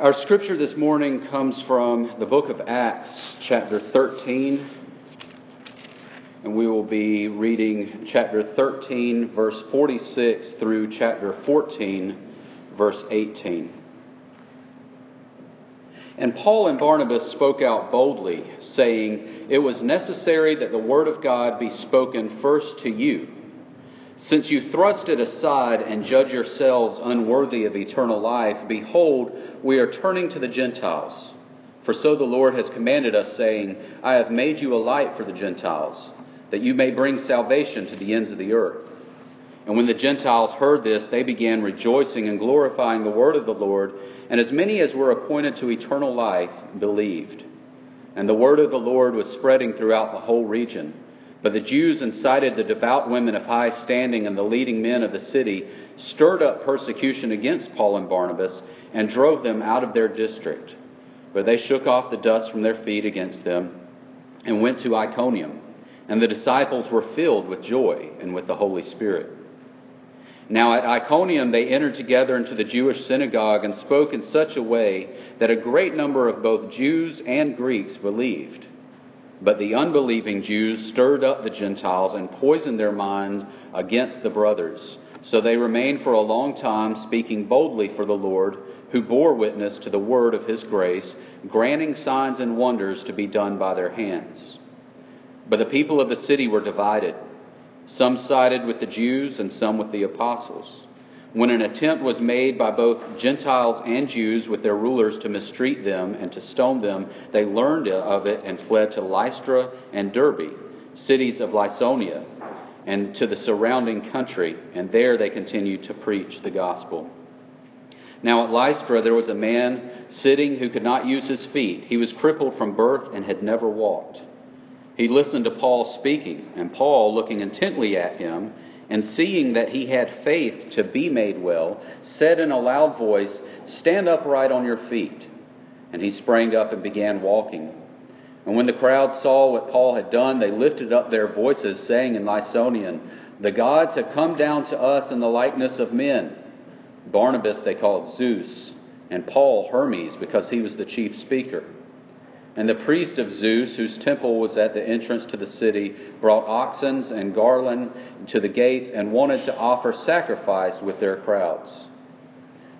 Our scripture this morning comes from the book of Acts, chapter 13. And we will be reading chapter 13, verse 46 through chapter 14, verse 18. And Paul and Barnabas spoke out boldly, saying, It was necessary that the word of God be spoken first to you. Since you thrust it aside and judge yourselves unworthy of eternal life, behold, we are turning to the Gentiles. For so the Lord has commanded us, saying, I have made you a light for the Gentiles, that you may bring salvation to the ends of the earth. And when the Gentiles heard this, they began rejoicing and glorifying the word of the Lord, and as many as were appointed to eternal life believed. And the word of the Lord was spreading throughout the whole region. But the Jews incited the devout women of high standing and the leading men of the city, stirred up persecution against Paul and Barnabas, and drove them out of their district. But they shook off the dust from their feet against them, and went to Iconium. And the disciples were filled with joy and with the Holy Spirit. Now at Iconium they entered together into the Jewish synagogue and spoke in such a way that a great number of both Jews and Greeks believed. But the unbelieving Jews stirred up the Gentiles and poisoned their minds against the brothers. So they remained for a long time speaking boldly for the Lord, who bore witness to the word of his grace, granting signs and wonders to be done by their hands. But the people of the city were divided. Some sided with the Jews and some with the apostles. When an attempt was made by both Gentiles and Jews with their rulers to mistreat them and to stone them, they learned of it and fled to Lystra and Derbe, cities of Lycaonia, and to the surrounding country, and there they continued to preach the gospel. Now at Lystra there was a man sitting who could not use his feet. He was crippled from birth and had never walked. He listened to Paul speaking, and Paul, looking intently at him, and seeing that he had faith to be made well, said in a loud voice, Stand upright on your feet. And he sprang up and began walking. And when the crowd saw what Paul had done, they lifted up their voices, saying in Lycaonian, The gods have come down to us in the likeness of men. Barnabas they called Zeus, and Paul Hermes, because he was the chief speaker. And the priest of Zeus, whose temple was at the entrance to the city, brought oxen and garland to the gates and wanted to offer sacrifice with their crowds.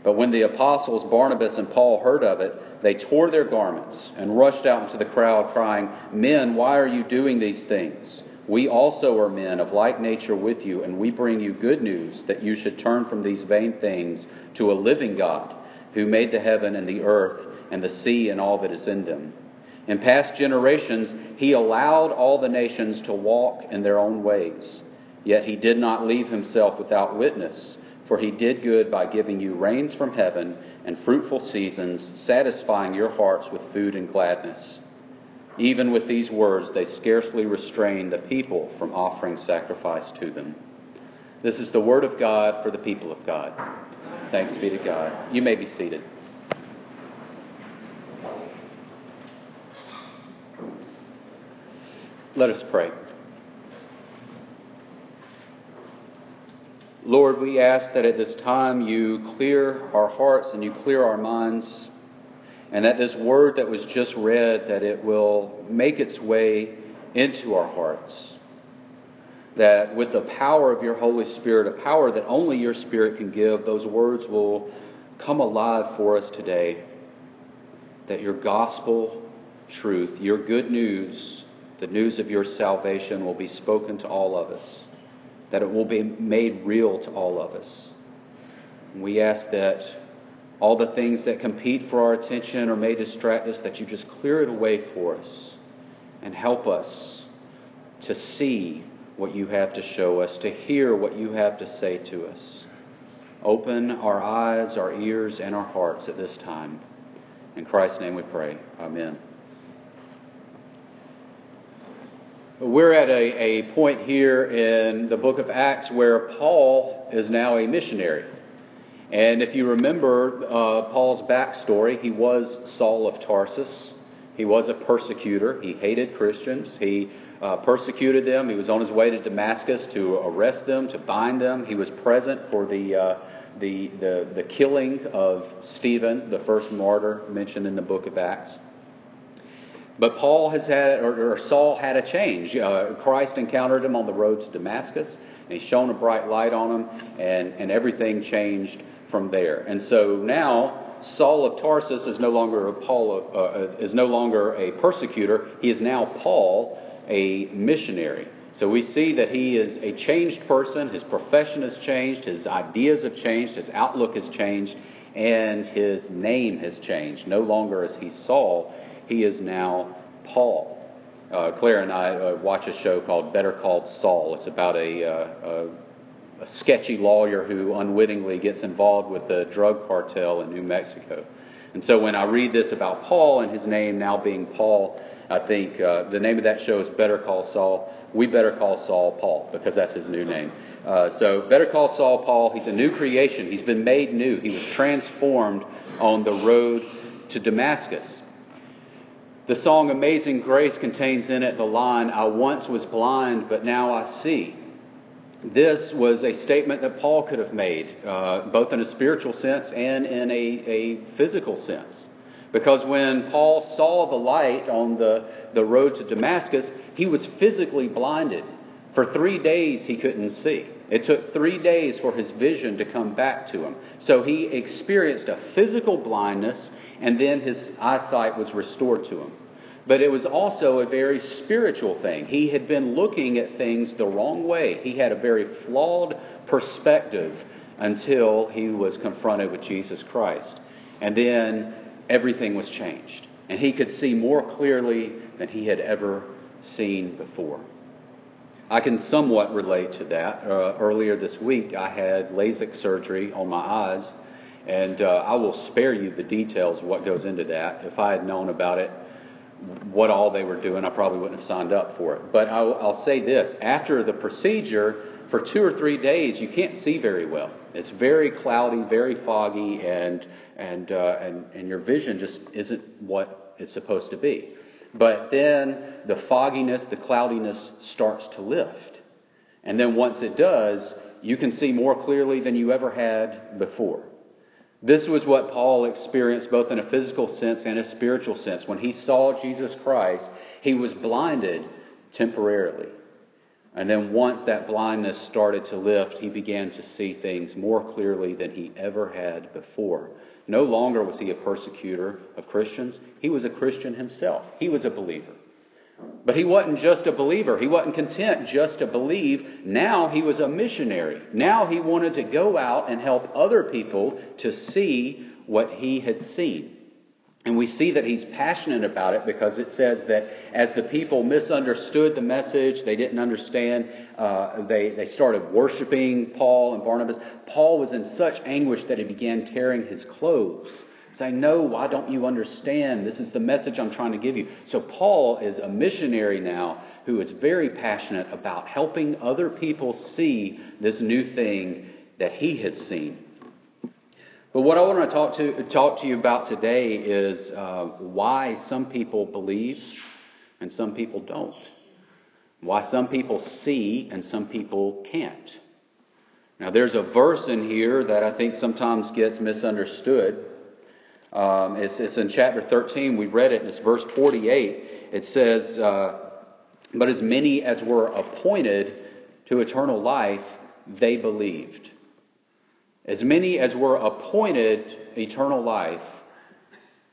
But when the apostles Barnabas and Paul heard of it, they tore their garments and rushed out into the crowd, crying, Men, why are you doing these things? We also are men of like nature with you, and we bring you good news that you should turn from these vain things to a living God, who made the heaven and the earth and the sea and all that is in them in past generations, he allowed all the nations to walk in their own ways. Yet he did not leave himself without witness, for he did good by giving you rains from heaven and fruitful seasons, satisfying your hearts with food and gladness. Even with these words, they scarcely restrained the people from offering sacrifice to them. This is the word of God for the people of God. Thanks be to God. You may be seated. Let us pray. Lord, we ask that at this time you clear our hearts and you clear our minds, and that this word that was just read, that it will make its way into our hearts. That with the power of your Holy Spirit, a power that only your Spirit can give, those words will come alive for us today. That your gospel truth, your good news, the news of your salvation will be spoken to all of us, that it will be made real to all of us. We ask that all the things that compete for our attention or may distract us, that you just clear it away for us and help us to see what you have to show us, to hear what you have to say to us. Open our eyes, our ears, and our hearts at this time. In Christ's name we pray. Amen. We're at a, a point here in the book of Acts where Paul is now a missionary. And if you remember uh, Paul's backstory, he was Saul of Tarsus. He was a persecutor. He hated Christians. He uh, persecuted them. He was on his way to Damascus to arrest them, to bind them. He was present for the, uh, the, the, the killing of Stephen, the first martyr mentioned in the book of Acts. But Paul has had, or, Saul had a change. Uh, Christ encountered him on the road to Damascus, and he shone a bright light on him, and, and everything changed from there. And so now Saul of Tarsus is no longer a Paul of, uh, is no longer a persecutor. He is now Paul, a missionary. So we see that he is a changed person. His profession has changed. His ideas have changed. His outlook has changed. And his name has changed. No longer is he Saul. He is now Paul. Uh, Claire and I uh, watch a show called Better Call Saul. It's about a, uh, a, a sketchy lawyer who unwittingly gets involved with the drug cartel in New Mexico. And so when I read this about Paul and his name now being Paul, I think uh, the name of that show is Better Call Saul. We better call Saul Paul because that's his new name. Uh, so better call Saul Paul. He's a new creation. He's been made new. He was transformed on the road to Damascus. The song Amazing Grace contains in it the line, I once was blind, but now I see. This was a statement that Paul could have made, uh, both in a spiritual sense and in a, a physical sense. Because when Paul saw the light on the, the road to Damascus, he was physically blinded. For three days he couldn't see. It took three days for his vision to come back to him. So he experienced a physical blindness, and then his eyesight was restored to him. But it was also a very spiritual thing. He had been looking at things the wrong way. He had a very flawed perspective until he was confronted with Jesus Christ. And then everything was changed. And he could see more clearly than he had ever seen before. I can somewhat relate to that. Uh, earlier this week, I had LASIK surgery on my eyes, and uh, I will spare you the details of what goes into that. If I had known about it, what all they were doing, I probably wouldn't have signed up for it. But I'll, I'll say this after the procedure, for two or three days, you can't see very well. It's very cloudy, very foggy, and and uh, and and your vision just isn't what it's supposed to be. But then the fogginess, the cloudiness starts to lift, and then once it does, you can see more clearly than you ever had before. This was what Paul experienced both in a physical sense and a spiritual sense. When he saw Jesus Christ, he was blinded temporarily. And then once that blindness started to lift, he began to see things more clearly than he ever had before. No longer was he a persecutor of Christians, he was a Christian himself. He was a believer. But he wasn't just a believer. He wasn't content just to believe. Now he was a missionary. Now he wanted to go out and help other people to see what he had seen. And we see that he's passionate about it because it says that as the people misunderstood the message, they didn't understand, uh, they, they started worshiping Paul and Barnabas. Paul was in such anguish that he began tearing his clothes, saying, No, why don't you understand? This is the message I'm trying to give you. So Paul is a missionary now who is very passionate about helping other people see this new thing that he has seen. But what I want to talk to talk to you about today is uh, why some people believe and some people don't. Why some people see and some people can't. Now, there's a verse in here that I think sometimes gets misunderstood. Um, it's, it's, in chapter 13. We read it, and it's verse 48. It says, uh, But as many as were appointed to eternal life, they believed. As many as were appointed eternal life,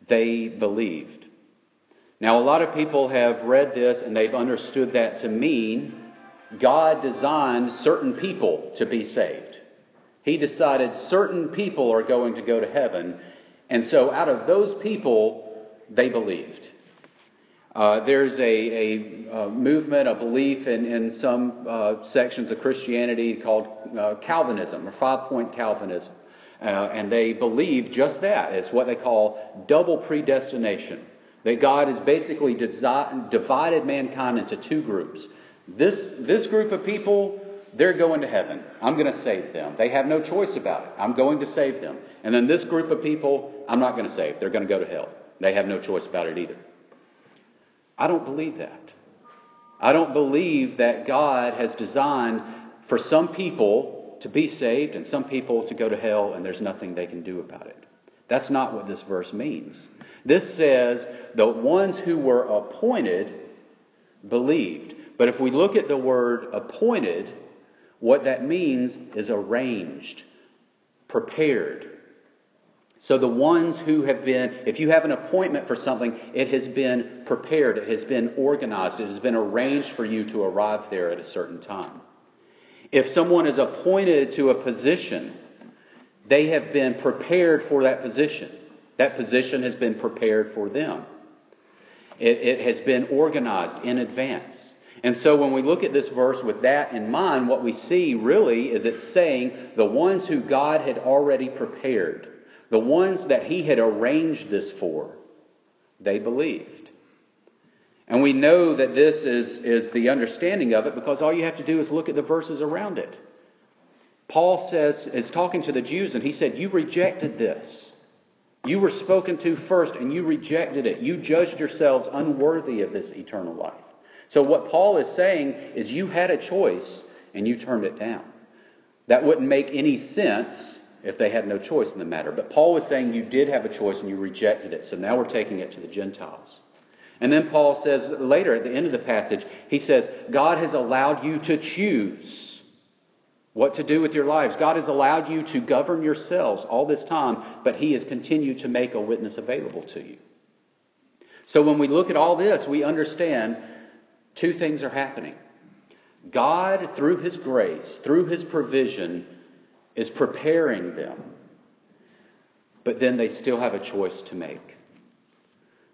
they believed. Now, a lot of people have read this and they've understood that to mean God designed certain people to be saved. He decided certain people are going to go to heaven, and so out of those people, they believed. Uh, there's a, a, a, movement, a belief in, in some uh, sections of Christianity called uh, Calvinism or five point Calvinism. Uh, and they believe just that. It's what they call double predestination. That God has basically desi- divided mankind into two groups. This, this group of people, they're going to heaven. I'm going to save them. They have no choice about it. I'm going to save them. And then this group of people, I'm not going to save. They're going to go to hell. They have no choice about it either. I don't believe that. I don't believe that God has designed for some people to be saved and some people to go to hell, and there's nothing they can do about it. That's not what this verse means. This says the ones who were appointed believed. But if we look at the word appointed, what that means is arranged, prepared. So the ones who have been, if you have an appointment for something, it has been prepared, it has been organized, it has been arranged for you to arrive there at a certain time. If someone is appointed to a position, they have been prepared for that position. That position has been prepared for them. It, it has been organized in advance. And so when we look at this verse with that in mind, what we see really is it's saying the ones who God had already prepared, the ones that He had arranged this for, they believed. And we know that this is, is the understanding of it because all you have to do is look at the verses around it. Paul says, is talking to the Jews, and he said, You rejected this. You were spoken to first, and you rejected it. You judged yourselves unworthy of this eternal life. So, what Paul is saying is, you had a choice, and you turned it down. That wouldn't make any sense if they had no choice in the matter. But Paul was saying you did have a choice, and you rejected it. So now we're taking it to the Gentiles. And then Paul says later at the end of the passage, he says, God has allowed you to choose what to do with your lives. God has allowed you to govern yourselves all this time, but He has continued to make a witness available to you. So when we look at all this, we understand two things are happening. God, through His grace, through His provision, is preparing them, but then they still have a choice to make.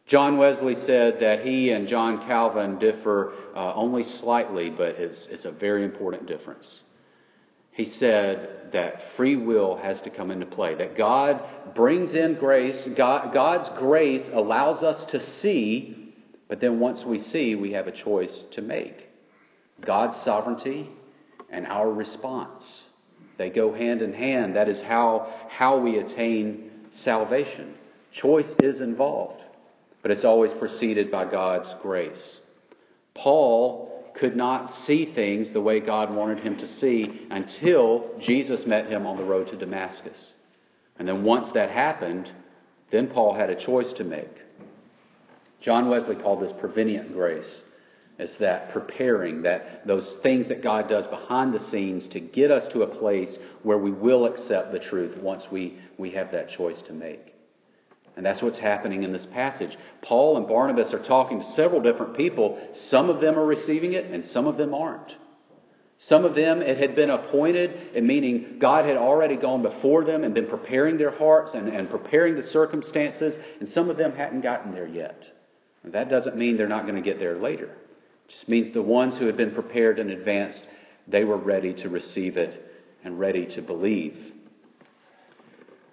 John Wesley said that he and John Calvin differ uh, only slightly, but it's, it's a very important difference he said that free will has to come into play. That God brings in grace. God, God's grace allows us to see, but then once we see, we have a choice to make. God's sovereignty and our response. They go hand in hand. That is how, how we attain salvation. Choice is involved, but it's always preceded by God's grace. Paul could not see things the way God wanted him to see until Jesus met him on the road to Damascus. And then once that happened, then Paul had a choice to make. John Wesley called this prevenient grace. It's that preparing, that those things that God does behind the scenes to get us to a place where we will accept the truth once we, we have that choice to make. And that's what's happening in this passage. Paul and Barnabas are talking to several different people. Some of them are receiving it, and some of them aren't. Some of them, it had been appointed, meaning God had already gone before them and been preparing their hearts and, and preparing the circumstances, and some of them hadn't gotten there yet. That doesn't mean they're not going to get there later. It just means the ones who had been prepared in advance, they were ready to receive it and ready to believe.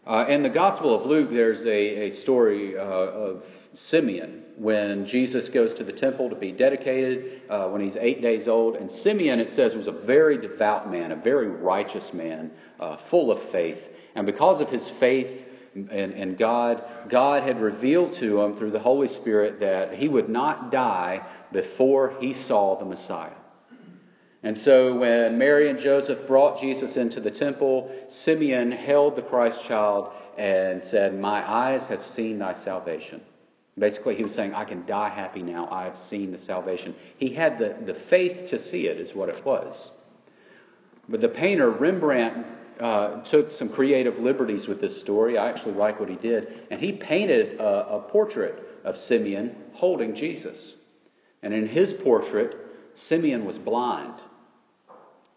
Uh, in the Gospel of Luke, there's a, a story uh, of Simeon when Jesus goes to the temple to be dedicated uh, when he's eight days old. And Simeon, it says, was a very devout man, a very righteous man, uh, full of faith. And because of his faith in, in God, God had revealed to him through the Holy Spirit that he would not die before he saw the Messiah. And so when Mary and Joseph brought Jesus into the temple, Simeon held the Christ child and said, My eyes have seen thy salvation. Basically, he was saying, I can die happy now. I have seen the salvation. He had the, the faith to see it, is what it was. But the painter, Rembrandt, uh, took some creative liberties with this story. I actually like what he did. And he painted a, a portrait of Simeon holding Jesus. And in his portrait, Simeon was blind.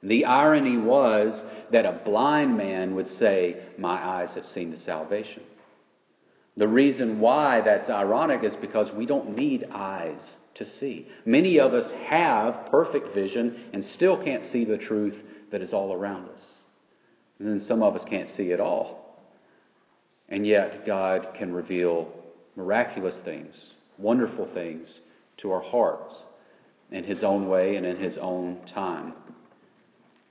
The irony was that a blind man would say, My eyes have seen the salvation. The reason why that's ironic is because we don't need eyes to see. Many of us have perfect vision and still can't see the truth that is all around us. And then some of us can't see at all. And yet, God can reveal miraculous things, wonderful things to our hearts in His own way and in His own time.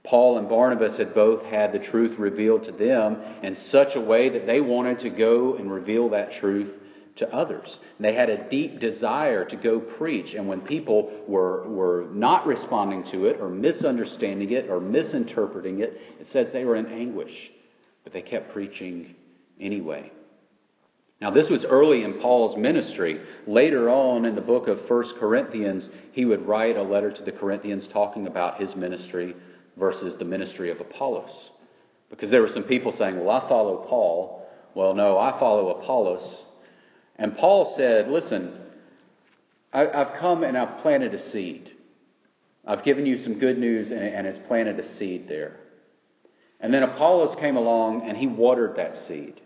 Paul and Barnabas had both had the truth revealed to them in such a way that they wanted to go and reveal that truth to others. And they had a deep desire to go preach. And when people were, were not responding to it or misunderstanding it or misinterpreting it, it says they were in anguish. But they kept preaching anyway. Now, this was early in Paul's ministry. Later on in the book of 1 Corinthians, he would write a letter to the Corinthians talking about his ministry versus the ministry of Apollos. Because there were some people saying, Well, I follow Paul. Well, no, I follow Apollos. And Paul said, Listen, I, have come and I've planted a seed. I've given you some good news and, and it's planted a seed there. And then Apollos came along and he watered that seed.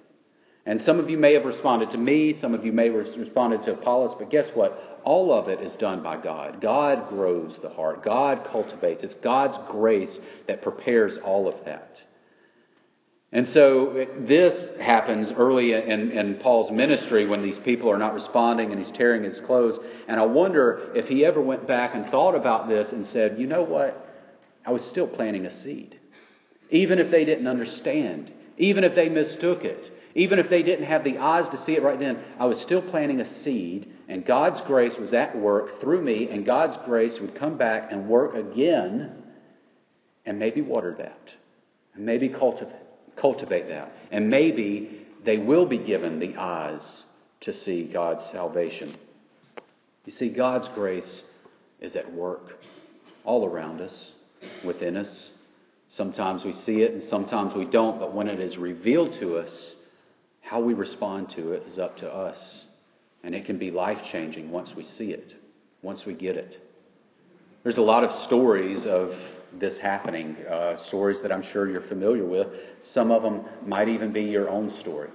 And some of you may have responded to me, some of you may have responded to Apollos, but guess what? All of it is done by God. God grows the heart, God cultivates. It's God's grace that prepares all of that. And so this happens early in, in, Paul's ministry when these people are not responding and he's tearing his clothes. And I wonder if he ever went back and thought about this and said, you know what? I was still planting a seed. Even if they didn't understand, even if they mistook it, even if they didn't have the eyes to see it right then, I was still planting a seed, and God's grace was at work through me, and God's grace would come back and work again and maybe water that, and maybe cultivate cultivate that. And maybe they will be given the eyes to see God's salvation. You see, God's grace is at work all around us, within us. Sometimes we see it and sometimes we don't, but when it is revealed to us, how we respond to it is up to us. And it can be life changing once we see it, once we get it. There's a lot of stories of this happening, uh, stories that I'm sure you're familiar with. Some of them might even be your own story.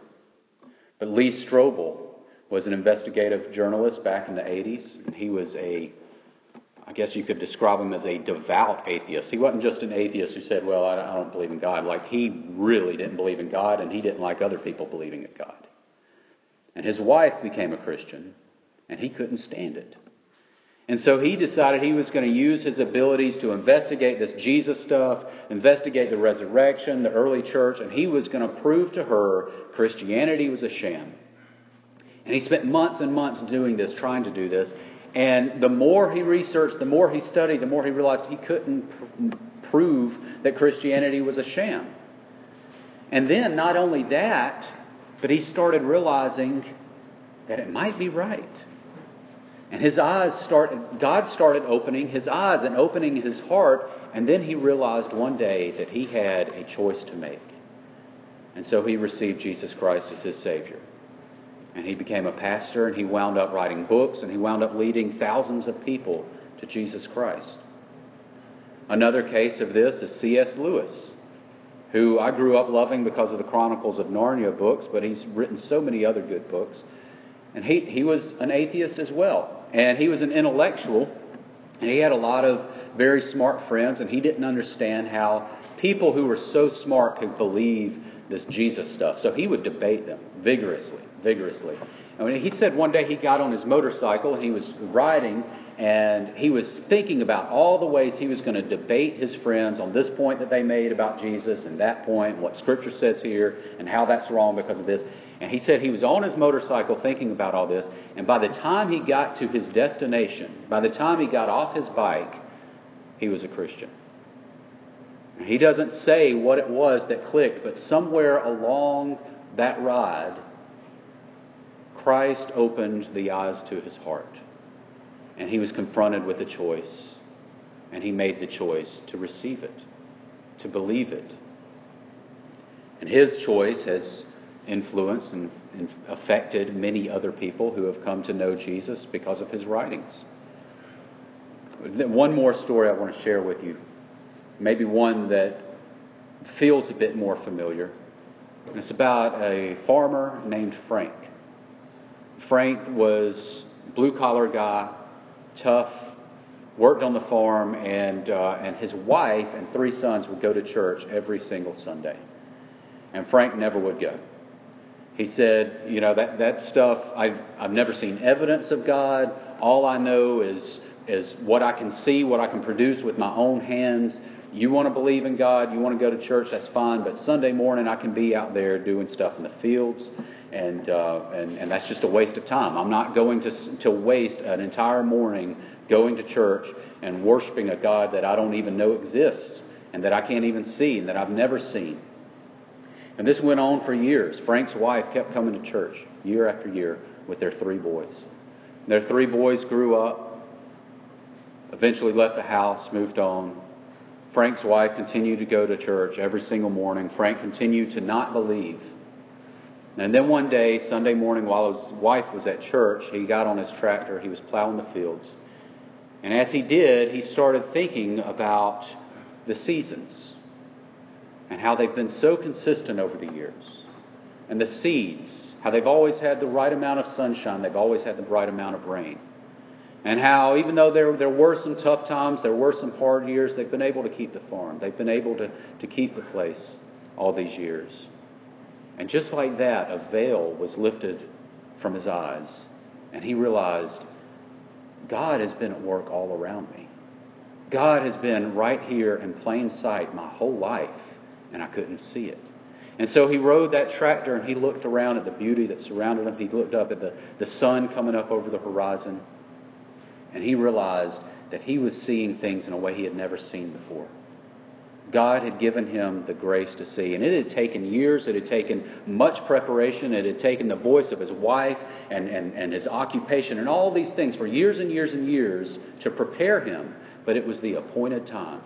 But Lee Strobel was an investigative journalist back in the 80s. He was a, I guess you could describe him as a devout atheist. He wasn't just an atheist who said, Well, I don't believe in God. Like, he really didn't believe in God, and he didn't like other people believing in God. And his wife became a Christian, and he couldn't stand it. And so he decided he was going to use his abilities to investigate this Jesus stuff, investigate the resurrection, the early church, and he was going to prove to her Christianity was a sham. And he spent months and months doing this, trying to do this. And the more he researched, the more he studied, the more he realized he couldn't pr- prove that Christianity was a sham. And then, not only that, but he started realizing that it might be right. And his eyes started, God started opening his eyes and opening his heart. And then he realized one day that he had a choice to make. And so he received Jesus Christ as his Savior. And he became a pastor and he wound up writing books and he wound up leading thousands of people to Jesus Christ. Another case of this is C.S. Lewis, who I grew up loving because of the Chronicles of Narnia books, but he's written so many other good books. And he, he was an atheist as well. And he was an intellectual, and he had a lot of very smart friends, and he didn't understand how people who were so smart could believe this Jesus stuff. So he would debate them vigorously, vigorously. And he said one day he got on his motorcycle and he was riding, and he was thinking about all the ways he was going to debate his friends on this point that they made about Jesus and that point, and what Scripture says here, and how that's wrong because of this. And he said he was on his motorcycle thinking about all this, and by the time he got to his destination, by the time he got off his bike, he was a Christian. He doesn't say what it was that clicked, but somewhere along that ride, Christ opened the eyes to his heart. And he was confronted with a choice. And he made the choice to receive it, to believe it. And his choice has influenced and, and affected many other people who have come to know Jesus because of his writings. One more story I want to share with you, maybe one that feels a bit more familiar. It's about a farmer named Frank. Frank was blue collar guy, tough, worked on the farm, and uh, and his wife and three sons would go to church every single Sunday, and Frank never would go. He said, you know, that, that stuff, I've, I've never seen evidence of God. All I know is, is what I can see, what I can produce with my own hands. you want to believe in God, you want to go to church, that's fine. But Sunday morning, I can be out there doing stuff in the fields, and uh, and and that's just a waste of time. I'm not going to to waste an entire morning going to church and worshiping a God that I don't even know exists and that I can't even see and that I've never seen. And this went on for years. Frank's wife kept coming to church year after year with their three boys. Their three boys grew up, eventually left the house, moved on. Frank's wife continued to go to church every single morning. Frank continued to not believe. And then one day, Sunday morning, while his wife was at church, he got on his tractor. He was plowing the fields. And as he did, he started thinking about the seasons and how they've been so consistent over the years. And the seeds, how they've always had the right amount of sunshine, they've always had the right amount of rain. And how, even though there, there were some tough times, there were some hard years, they've been able to keep the farm. They've been able to, to keep the place all these years. And just like that, a veil was lifted from his eyes, and he realized God has been at work all around me. God has been right here in plain sight my whole life, and I couldn't see it. And so he rode that tractor and he looked around at the beauty that surrounded him. He looked up at the, the sun coming up over the horizon. And he realized that he was seeing things in a way he had never seen before. God had given him the grace to see. And it had taken years, it had taken much preparation, it had taken the voice of his wife and, and, and his occupation and all these things for years and years and years to prepare him. But it was the appointed time.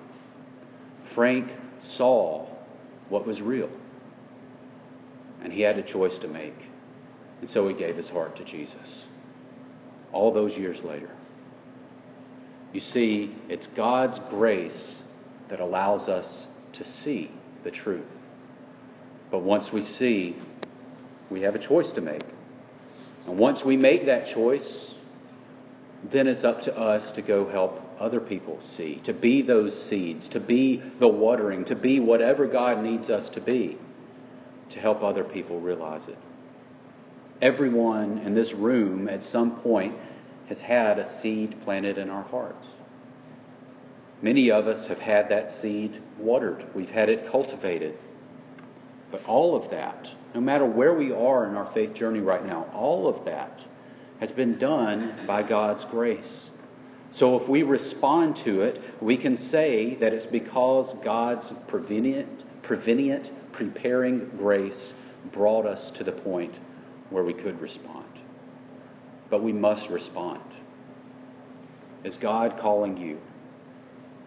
Frank saw what was real. And he had a choice to make. And so he gave his heart to Jesus. All those years later. You see, it's God's grace that allows us to see the truth. But once we see, we have a choice to make. And once we make that choice, then it's up to us to go help other people see, to be those seeds, to be the watering, to be whatever God needs us to be to help other people realize it. Everyone in this room at some point has had a seed planted in our hearts. Many of us have had that seed watered, we've had it cultivated. But all of that, no matter where we are in our faith journey right now, all of that has been done by God's grace. So if we respond to it, we can say that it's because God's prevenient, prevenient preparing grace brought us to the point where we could respond. But we must respond. Is God calling you?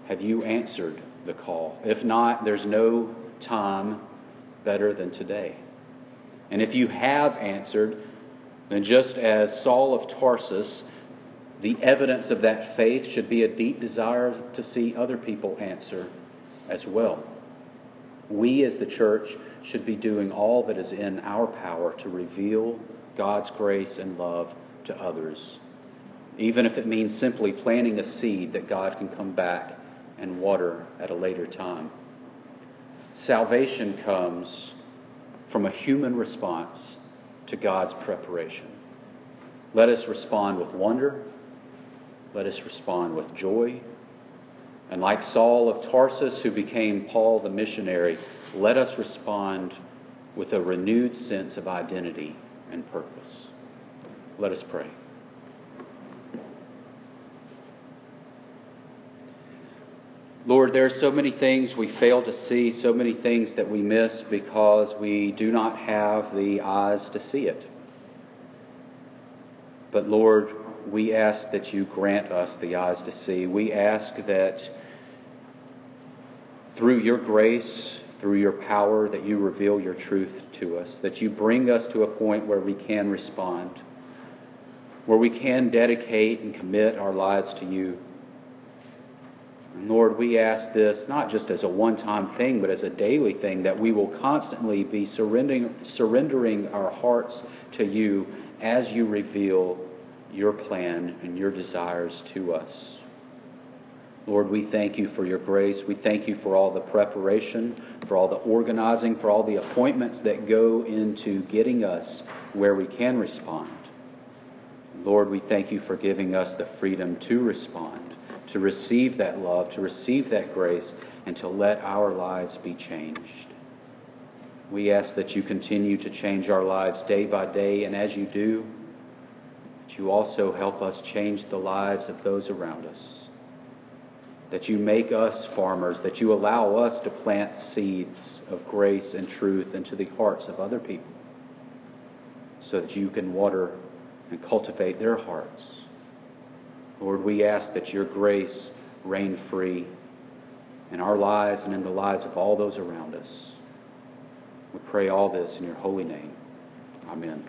Have you answered the call? If not, there's no time better than today. And if you have answered, then just as Saul of Tarsus, the evidence of that faith should be a deep desire to see other people answer as well. We as the church should be doing all that is in our power to reveal God's grace and love to others, even if it means simply planting a seed that God can come back and water at a later time. Salvation comes from a human response to God's preparation. Let us respond with wonder. Let us respond with joy. And like Saul of Tarsus, who became Paul the missionary, let us respond with a renewed sense of identity and purpose. Let us pray. Lord, there are so many things we fail to see, so many things that we miss because we do not have the eyes to see it. But Lord, we ask that you grant us the eyes to see. We ask that through your grace, through your power, that you reveal your truth to us, that you bring us to a point where we can respond, where we can dedicate and commit our lives to you. Lord, we ask this not just as a one time thing, but as a daily thing, that we will constantly be surrendering, surrendering our hearts to you as you reveal your plan and your desires to us. Lord, we thank you for your grace. We thank you for all the preparation, for all the organizing, for all the appointments that go into getting us where we can respond. Lord, we thank you for giving us the freedom to respond, to receive that love, to receive that grace, and to let our lives be changed. We ask that you continue to change our lives day by day, and as you do, you also help us change the lives of those around us. That you make us farmers, that you allow us to plant seeds of grace and truth into the hearts of other people, so that you can water and cultivate their hearts. Lord, we ask that your grace reign free in our lives and in the lives of all those around us. We pray all this in your holy name. Amen.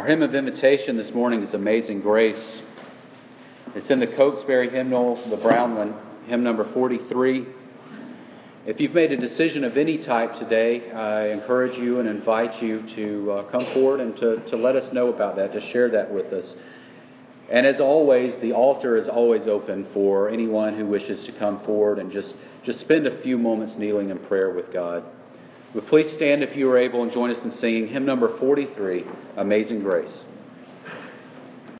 Our hymn of invitation this morning is Amazing Grace. It's in the Cokesbury hymnal, the brown one, hymn number 43. If you've made a decision of any type today, I encourage you and invite you to uh, come forward and to, to let us know about that, to share that with us. And as always, the altar is always open for anyone who wishes to come forward and just, just spend a few moments kneeling in prayer with God. But please stand if you are able and join us in singing hymn number 43, Amazing Grace.